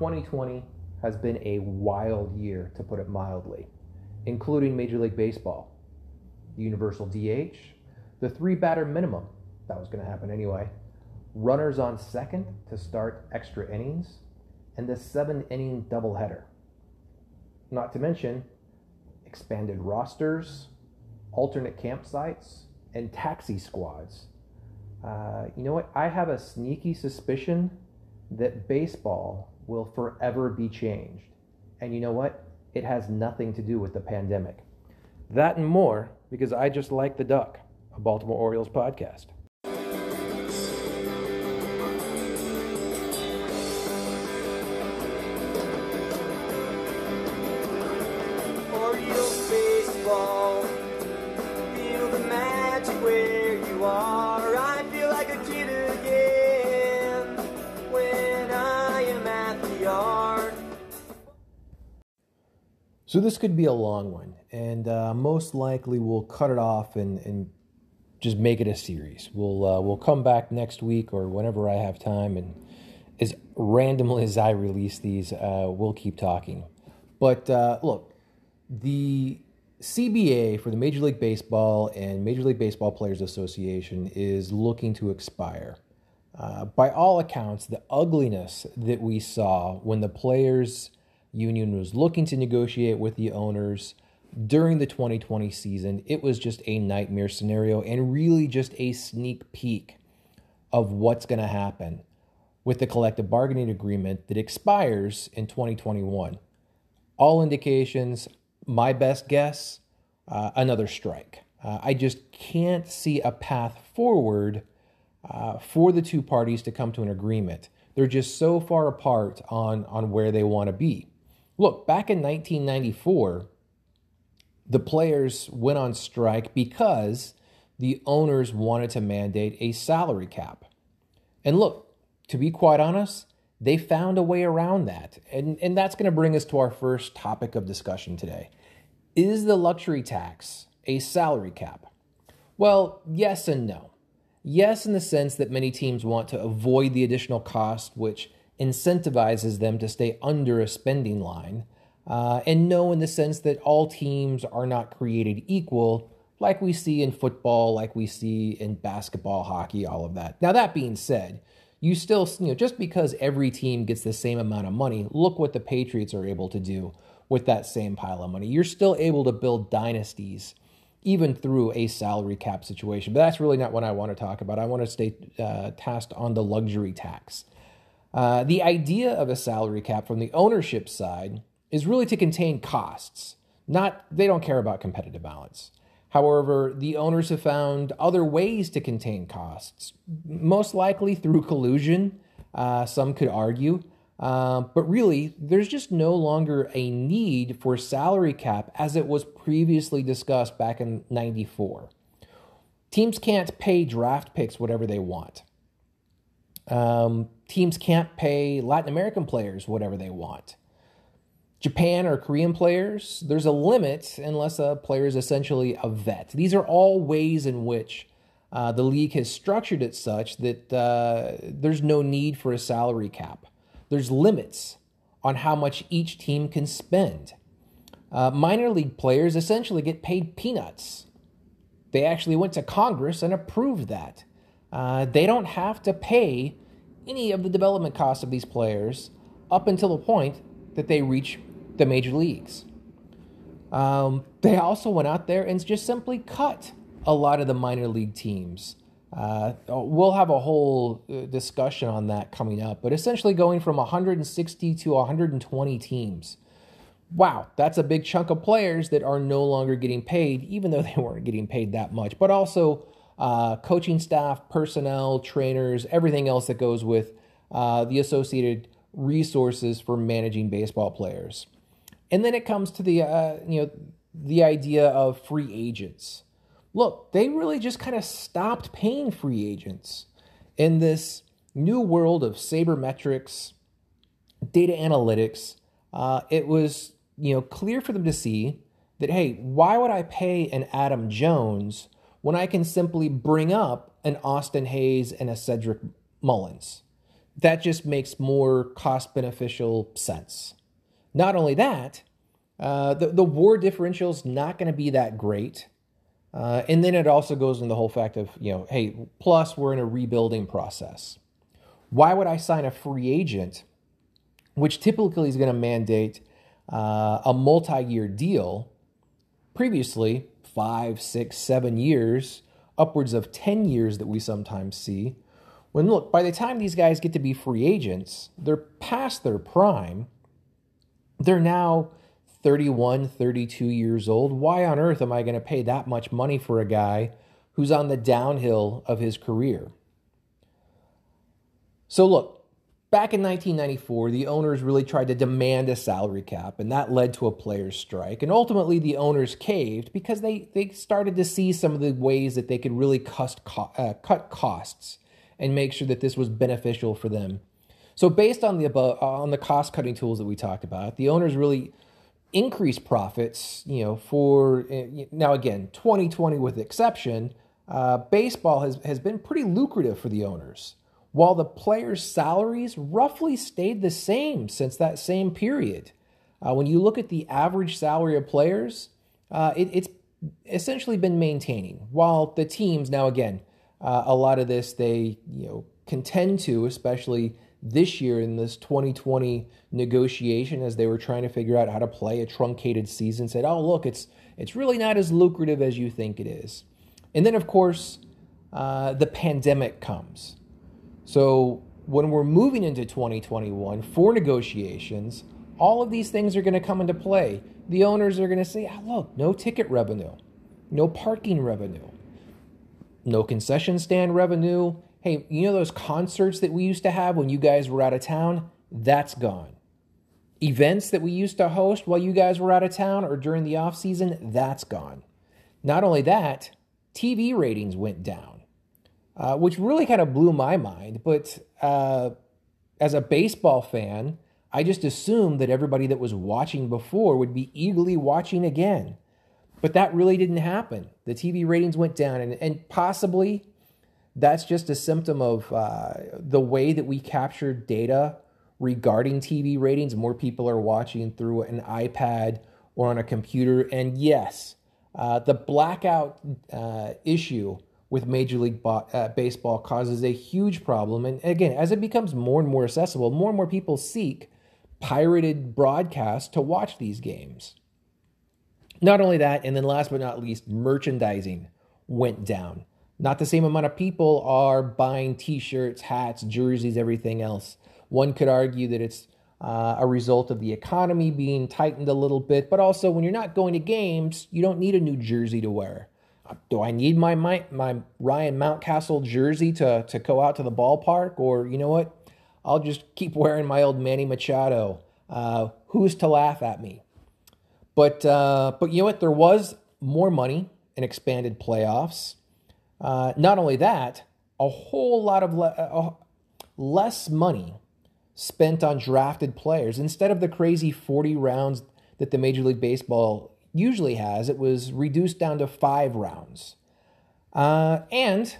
2020 has been a wild year, to put it mildly, including Major League Baseball, the universal DH, the three batter minimum, that was going to happen anyway, runners on second to start extra innings, and the seven inning doubleheader. Not to mention expanded rosters, alternate campsites, and taxi squads. Uh, you know what? I have a sneaky suspicion that baseball will forever be changed. And you know what? It has nothing to do with the pandemic. That and more because I just like the duck, a Baltimore Orioles podcast. So this could be a long one, and uh, most likely we'll cut it off and, and just make it a series. We'll uh, we'll come back next week or whenever I have time, and as randomly as I release these, uh, we'll keep talking. But uh, look, the CBA for the Major League Baseball and Major League Baseball Players Association is looking to expire. Uh, by all accounts, the ugliness that we saw when the players union was looking to negotiate with the owners during the 2020 season, it was just a nightmare scenario and really just a sneak peek of what's going to happen with the collective bargaining agreement that expires in 2021. All indications, my best guess, uh, another strike. Uh, I just can't see a path forward uh, for the two parties to come to an agreement. They're just so far apart on, on where they want to be. Look, back in 1994, the players went on strike because the owners wanted to mandate a salary cap. And look, to be quite honest, they found a way around that. And, and that's going to bring us to our first topic of discussion today. Is the luxury tax a salary cap? Well, yes and no. Yes, in the sense that many teams want to avoid the additional cost, which incentivizes them to stay under a spending line. Uh, and no, in the sense that all teams are not created equal, like we see in football, like we see in basketball, hockey, all of that. Now, that being said, you still, you know, just because every team gets the same amount of money, look what the Patriots are able to do with that same pile of money. You're still able to build dynasties even through a salary cap situation. But that's really not what I want to talk about. I want to stay uh, tasked on the luxury tax. Uh, the idea of a salary cap from the ownership side is really to contain costs. Not they don't care about competitive balance. However, the owners have found other ways to contain costs, most likely through collusion. Uh, some could argue, uh, but really, there's just no longer a need for salary cap as it was previously discussed back in '94. Teams can't pay draft picks whatever they want. Um, teams can't pay Latin American players whatever they want. Japan or Korean players, there's a limit unless a player is essentially a vet. These are all ways in which uh, the league has structured it such that uh, there's no need for a salary cap. There's limits on how much each team can spend. Uh, minor league players essentially get paid peanuts. They actually went to Congress and approved that. Uh, they don't have to pay any of the development costs of these players up until the point that they reach the major leagues. Um, they also went out there and just simply cut a lot of the minor league teams. Uh, we'll have a whole uh, discussion on that coming up, but essentially going from 160 to 120 teams. Wow, that's a big chunk of players that are no longer getting paid, even though they weren't getting paid that much. But also uh, coaching staff, personnel, trainers, everything else that goes with uh, the associated resources for managing baseball players. And then it comes to the uh, you know the idea of free agents. Look, they really just kind of stopped paying free agents in this new world of sabermetrics, data analytics. Uh, it was you know clear for them to see that hey, why would I pay an Adam Jones when I can simply bring up an Austin Hays and a Cedric Mullins? that just makes more cost beneficial sense. Not only that, uh, the, the war differential is not going to be that great. Uh, and then it also goes into the whole fact of, you know, hey, plus we're in a rebuilding process. Why would I sign a free agent, which typically is going to mandate uh, a multi year deal? Previously, five, six, seven years, upwards of 10 years that we sometimes see. When look, by the time these guys get to be free agents, they're past their prime. They're now 31, 32 years old. Why on earth am I going to pay that much money for a guy who's on the downhill of his career? So, look, back in 1994, the owners really tried to demand a salary cap, and that led to a players' strike. And ultimately, the owners caved because they, they started to see some of the ways that they could really cost, uh, cut costs and make sure that this was beneficial for them. So, based on the above, on the cost cutting tools that we talked about, the owners really increased profits, you know, for eh, now again, 2020 with exception, uh, baseball has, has been pretty lucrative for the owners, while the players' salaries roughly stayed the same since that same period. Uh, when you look at the average salary of players, uh, it, it's essentially been maintaining, while the teams, now again, uh, a lot of this they, you know, contend to, especially this year in this 2020 negotiation as they were trying to figure out how to play a truncated season said, "Oh, look, it's it's really not as lucrative as you think it is." And then, of course, uh, the pandemic comes. So when we're moving into 2021 for negotiations, all of these things are going to come into play. The owners are going to say, oh, "Look, no ticket revenue, no parking revenue, no concession stand revenue." Hey, you know those concerts that we used to have when you guys were out of town? That's gone events that we used to host while you guys were out of town or during the off season, that's gone. Not only that, TV ratings went down, uh, which really kind of blew my mind. But uh, as a baseball fan, I just assumed that everybody that was watching before would be eagerly watching again. But that really didn't happen. The TV ratings went down, and, and possibly that's just a symptom of uh, the way that we capture data regarding TV ratings. More people are watching through an iPad or on a computer. And yes, uh, the blackout uh, issue with Major League Bo- uh, Baseball causes a huge problem. And again, as it becomes more and more accessible, more and more people seek pirated broadcasts to watch these games. Not only that, and then last but not least, merchandising went down. Not the same amount of people are buying t shirts, hats, jerseys, everything else. One could argue that it's uh, a result of the economy being tightened a little bit, but also when you're not going to games, you don't need a new jersey to wear. Do I need my, my, my Ryan Mountcastle jersey to, to go out to the ballpark? Or, you know what? I'll just keep wearing my old Manny Machado. Uh, who's to laugh at me? But, uh, but you know what? There was more money and expanded playoffs. Uh, not only that, a whole lot of le- uh, less money spent on drafted players. Instead of the crazy 40 rounds that the Major League Baseball usually has, it was reduced down to five rounds. Uh, and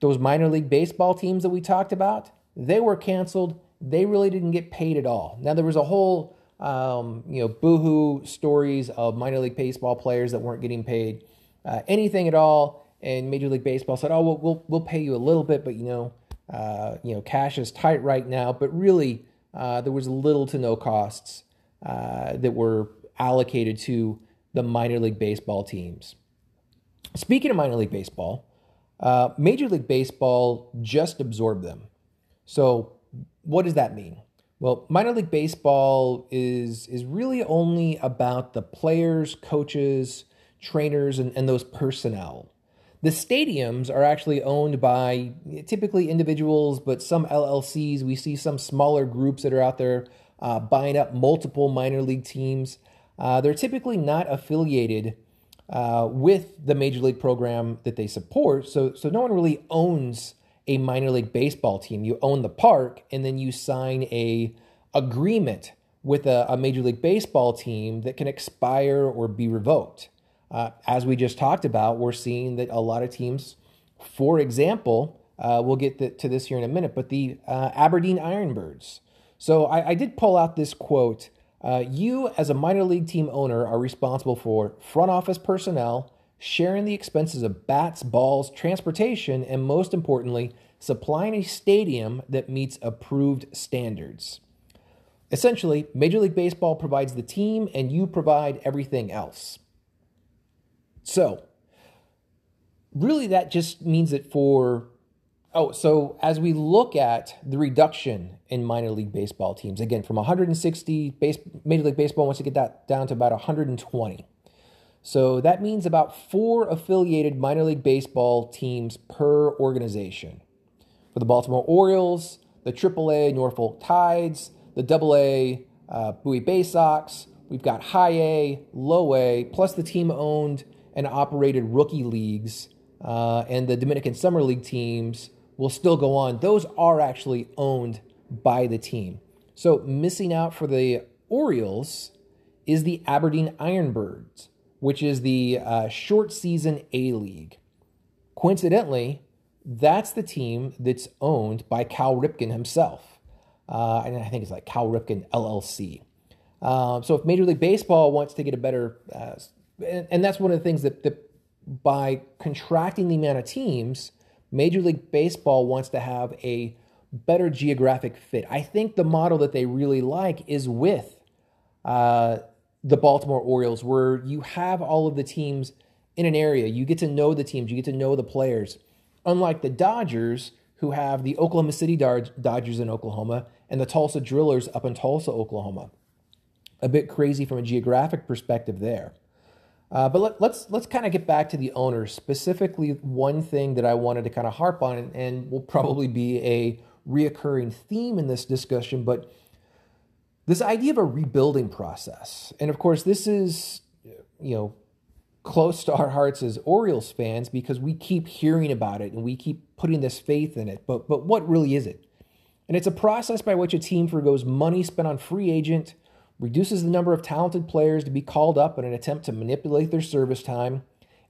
those minor league baseball teams that we talked about, they were canceled. They really didn't get paid at all. Now there was a whole, um, you know, boohoo stories of minor league baseball players that weren't getting paid uh, anything at all. And Major League Baseball said, "Oh, we'll, we'll we'll pay you a little bit, but you know, uh, you know, cash is tight right now, but really uh, there was little to no costs uh, that were allocated to the minor league baseball teams. Speaking of minor league baseball, uh, Major League Baseball just absorbed them. So, what does that mean? Well, minor league baseball is is really only about the players, coaches, trainers, and, and those personnel. The stadiums are actually owned by typically individuals, but some LLCs. We see some smaller groups that are out there uh, buying up multiple minor league teams. Uh, they're typically not affiliated uh, with the major league program that they support, so so no one really owns a minor league baseball team. You own the park, and then you sign a agreement with a, a major league baseball team that can expire or be revoked. Uh, as we just talked about, we're seeing that a lot of teams, for example, Uh, we'll get the, to this here in a minute, but the uh, Aberdeen Ironbirds. So I, I, did pull out this quote. Uh, you, as a minor league team owner, are responsible for front office personnel, sharing the expenses of bats, balls, transportation, and most importantly, supplying a stadium that meets approved standards. Essentially, Major League Baseball provides the team and you provide everything else. So, really, that just means that for Oh, so as we look at the reduction in minor league baseball teams, again, from 160, base, Major League Baseball wants to get that down to about 120. So that means about four affiliated minor league baseball teams per organization. For the Baltimore Orioles, the AAA Norfolk Tides, the AA uh, Bowie Bay Sox, we've got high A, low A, plus the team owned and operated rookie leagues uh, and the Dominican Summer League teams will still go on. Those are actually owned by the team. So missing out for the Orioles is the Aberdeen Ironbirds, which is the uh, short season A League. Coincidentally, that's the team that's owned by Cal Ripken himself. Uh, and I think it's like Cal Ripken LLC. Um, so if Major League Baseball wants to get a better, uh, and, and, that's one of the things that, that by contracting the amount of teams, Major League Baseball wants to have a better geographic fit. I think the model that they really like is with uh, the Baltimore Orioles, where you have all of the teams in an area. You get to know the teams, you get to know the players. Unlike the Dodgers, who have the Oklahoma City Dodgers in Oklahoma and the Tulsa Drillers up in Tulsa, Oklahoma. A bit crazy from a geographic perspective there. Uh, but let, let's, let's kind of get back to the owners. Specifically, one thing that I wanted to kind of harp on, and, and will probably be a reoccurring theme in this discussion, but this idea of a rebuilding process. And of course, this is you know close to our hearts as Orioles fans because we keep hearing about it and we keep putting this faith in it. But but what really is it? And it's a process by which a team forgoes money spent on free agent reduces the number of talented players to be called up in an attempt to manipulate their service time,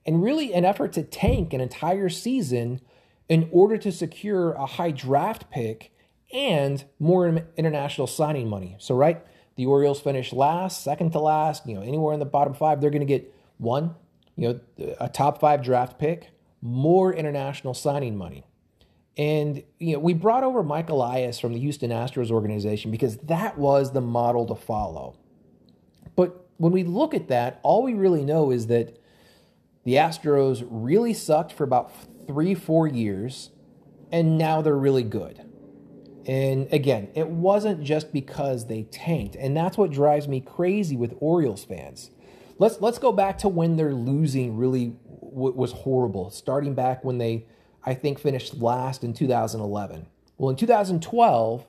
and really an effort to tank an entire season in order to secure a high draft pick and more international signing money. So, right, the Orioles finish last, second to last, you know, anywhere in the bottom five, they're going to get one, you know, a top five draft pick, more international signing money. And you know, we brought over Mike Elias from the Houston Astros organization because that was the model to follow. But when we look at that, all we really know is that the Astros really sucked for about three, four years, and now they're really good. And again, it wasn't just because they tanked, and that's what drives me crazy with Orioles fans. Let's let's go back to when they're losing really w- was horrible. Starting back when they I think, finished last in 2011. Well, in 2012,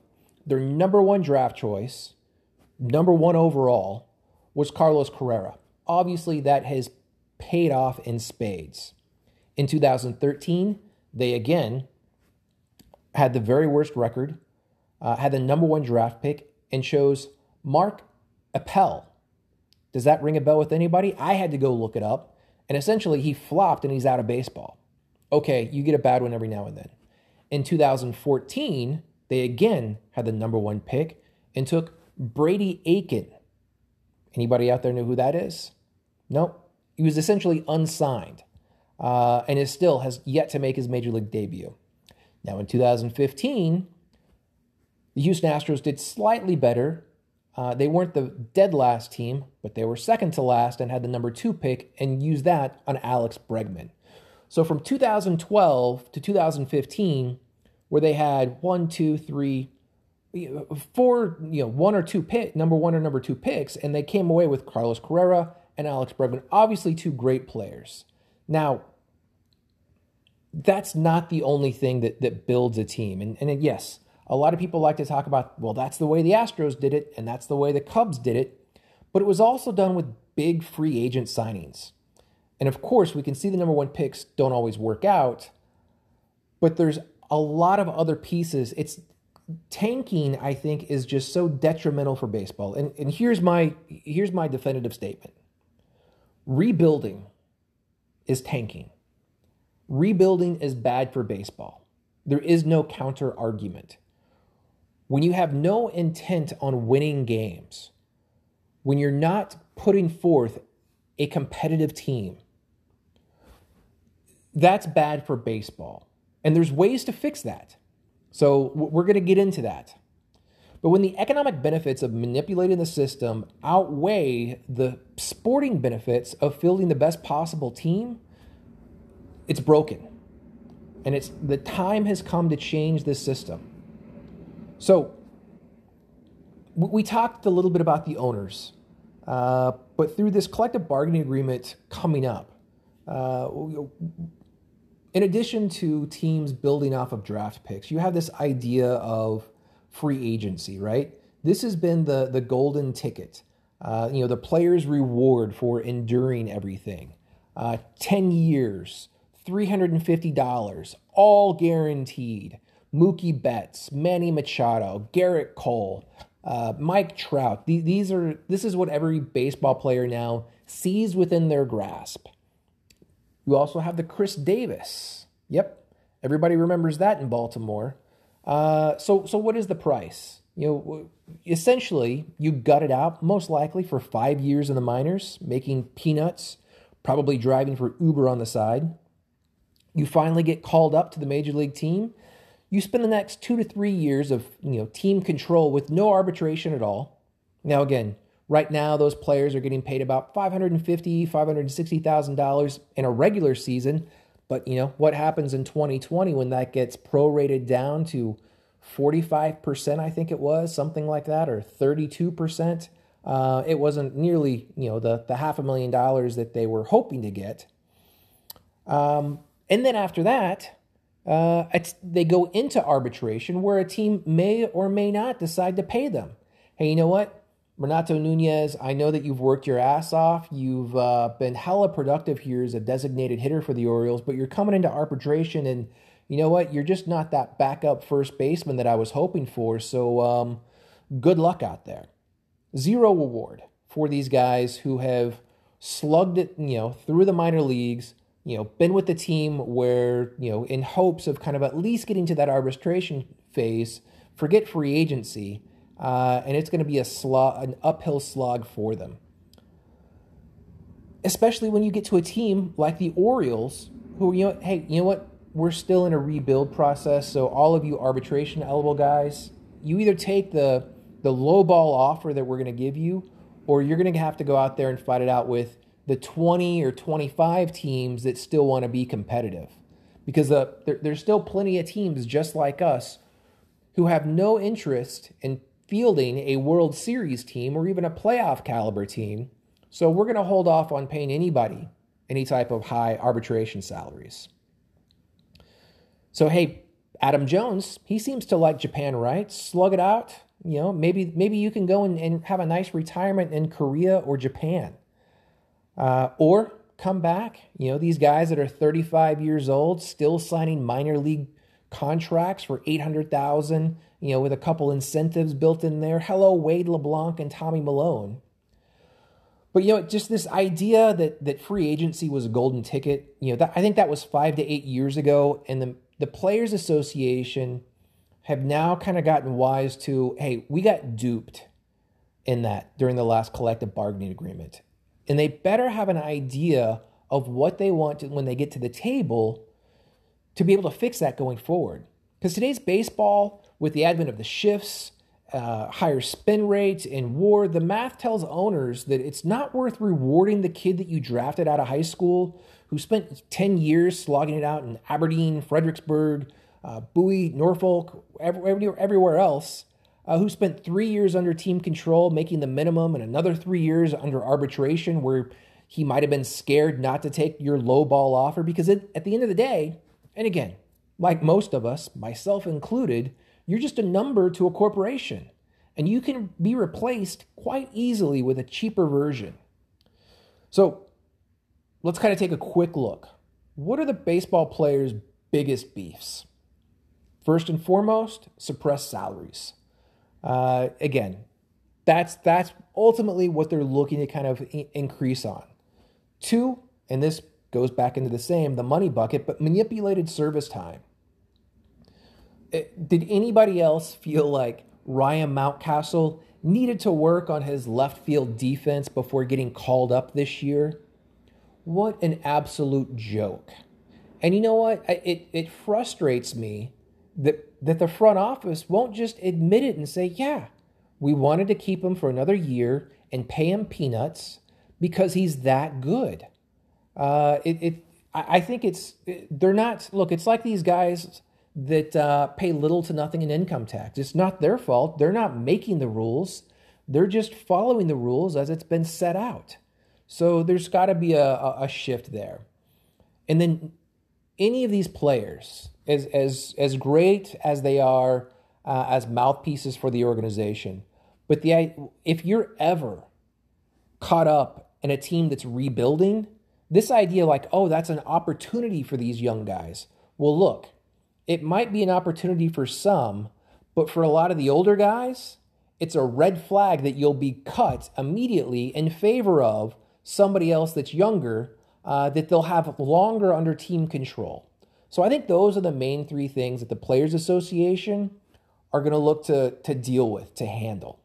their number one draft choice, number one overall, was Carlos Correa. Obviously, that has paid off in spades. In 2013, they again had the very worst record, uh, had the number one draft pick, and chose Mark Appel. Does that ring a bell with anybody? I had to go look it up. And essentially, he flopped and he's out of baseball okay, you get a bad one every now and then. In 2014, they again had the number one pick and took Brady Aiken. Anybody out there know who that is? No, he was essentially unsigned uh, and is still has yet to make his major league debut. Now in 2015, the Houston Astros did slightly better. Uh, they weren't the dead last team, but they were second to last and had the number two pick and used that on Alex Bregman. So from 2012 to 2015, where they had one, two, three, four, you know, one or two pick, number one or number two picks, and they came away with Carlos Correa and Alex Bregman, obviously two great players. Now, that's not the only thing that that builds a team. And, and yes, a lot of people like to talk about, well, that's the way the Astros did it, and that's the way the Cubs did it. But it was also done with big free agent signings. And of course, we can see the number one picks don't always work out, but there's a lot of other pieces. It's tanking, I think, is just so detrimental for baseball. And, and here's my here's my definitive statement. Rebuilding is tanking. Rebuilding is bad for baseball. there is no counter argument. When you have no intent on winning games, when you're not putting forth a competitive team, that's bad for baseball. And there's ways to fix that. So we're going to get into that. But when the economic benefits of manipulating the system outweigh the sporting benefits of fielding the best possible team, it's broken. And it's the time has come to change this system. So we talked a little bit about the owners, uh, but through this collective bargaining agreement coming up, uh, in addition to teams building off of draft picks, you have this idea of free agency, right? This has been the the golden ticket. Uh, you know, the player's reward for enduring everything. Uh, 10 years, $350, all guaranteed. Mookie Betts, Manny Machado, Gerrit Cole, uh, Mike Trout. These are this is what every baseball player now sees within their grasp. You also have the Chris Davis. Yep, everybody remembers that in Baltimore. Uh, so, so what is the price? You know, essentially, you gut it out, most likely for five years in the minors, making peanuts, probably driving for Uber on the side. You finally get called up to the major league team. You spend the next two to three years of you know team control with no arbitration at all. Now, again, right now those players are getting paid about $550,000, $560,000 in a regular season. But you know what happens in 2020 when that gets prorated down to 45%, I think it was something like that, or 32%. Uh, it wasn't nearly you know the the half a million dollars that they were hoping to get. Um, and then after that, uh, they go into arbitration where a team may or may not decide to pay them. Hey, you know what? Renato Nunez, I know that you've worked your ass off. You've uh, been hella productive here as a designated hitter for the Orioles, but you're coming into arbitration, and you know what? You're just not that backup first baseman that I was hoping for. So, um, good luck out there. Zero reward for these guys who have slugged it, you know, through the minor leagues. You know, been with the team where you know, in hopes of kind of at least getting to that arbitration phase. Forget free agency uh, and it's going to be a slog, an uphill slog for them. Especially when you get to a team like the Orioles, who you know, hey, you know what? We're still in a rebuild process, so all of you arbitration eligible guys, you either take the the low ball offer that we're going to give you, or you're going to have to go out there and fight it out with the 20 or 25 teams that still want to be competitive. Because the, there, there's still plenty of teams just like us who have no interest in fielding a World Series team or even a playoff caliber team. So we're going to hold off on paying anybody any type of high arbitration salaries. So hey, Adam Jones, he seems to like Japan, right? Slug it out. You know, maybe maybe you can go and, and have a nice retirement in Korea or Japan, uh, or come back. You know, these guys that are 35 years old still signing minor league contracts for 800,000 you know, with a couple incentives built in there. Hello, Wade LeBlanc and Tommy Milone. But you know, just this idea that that free agency was a golden ticket. You know, that, I think that was five to eight years ago, and the the Players Association have now kind of gotten wise to, hey, we got duped in that during the last collective bargaining agreement, and they better have an idea of what they want to, when they get to the table to be able to fix that going forward. Because today's baseball with the advent of the shifts, uh, higher spin rates, and war, the math tells owners that it's not worth rewarding the kid that you drafted out of high school who spent 10 years slogging it out in Aberdeen, Fredericksburg, uh, Bowie, Norfolk, everywhere, everywhere else, uh, who spent three years under team control, making the minimum, and another three years under arbitration where he might have been scared not to take your low ball offer because it, at the end of the day, and again, like most of us, myself included, you're just a number to a corporation, and you can be replaced quite easily with a cheaper version. So let's kind of take a quick look. What are the baseball players' biggest beefs? First and foremost, suppressed salaries. Uh, again, that's that's ultimately what they're looking to kind of I- increase on. Two, and this goes back into the same, the money bucket, but manipulated service time. Eh, did anybody else feel like Ryan Mountcastle needed to work on his left field defense before getting called up this year? What an absolute joke. And you know what? It, it frustrates me that, that the front office won't just admit it and say, yeah, we wanted to keep him for another year and pay him peanuts because he's that good. Uh, it, it, I think it's, they're not, look, it's like these guys that uh, pay little to nothing in income tax. It's not their fault. They're not making the rules. They're just following the rules as it's been set out. So there's got to be a, a shift there. And then any of these players, as as as great as they are uh, as mouthpieces for the organization, but the if you're ever caught up in a team that's rebuilding, this idea like, oh, that's an opportunity for these young guys. Well, look, it might be an opportunity for some, but for a lot of the older guys, it's a red flag that you'll be cut immediately in favor of somebody else that's younger uh, that they'll have longer under team control. So I think those are the main three things that the Players Association are going to look to to deal with to handle.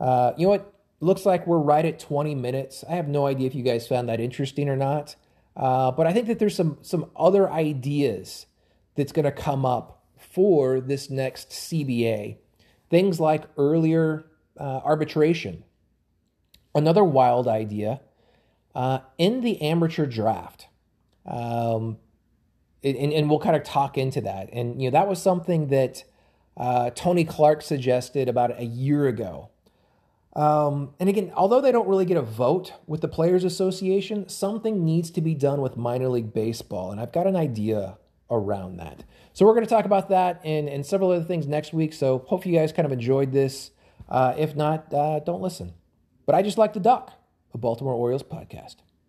Uh, you know what? Looks like we're right at 20 minutes. I have no idea if you guys found that interesting or not, uh, but I think that there's some some other ideas that's going to come up for this next CBA. Things like earlier uh, arbitration. Another wild idea uh, in the amateur draft. Um, and, and, we'll kind of talk into that. And, you know, that was something that uh, Tony Clark suggested about a year ago. Um, and again, although they don't really get a vote with the Players Association, something needs to be done with minor league baseball. And I've got an idea around that. So we're going to talk about that and, and several other things next week. So hope you guys kind of enjoyed this. Uh, if not, uh, don't listen. But I just like to duck a Baltimore Orioles podcast.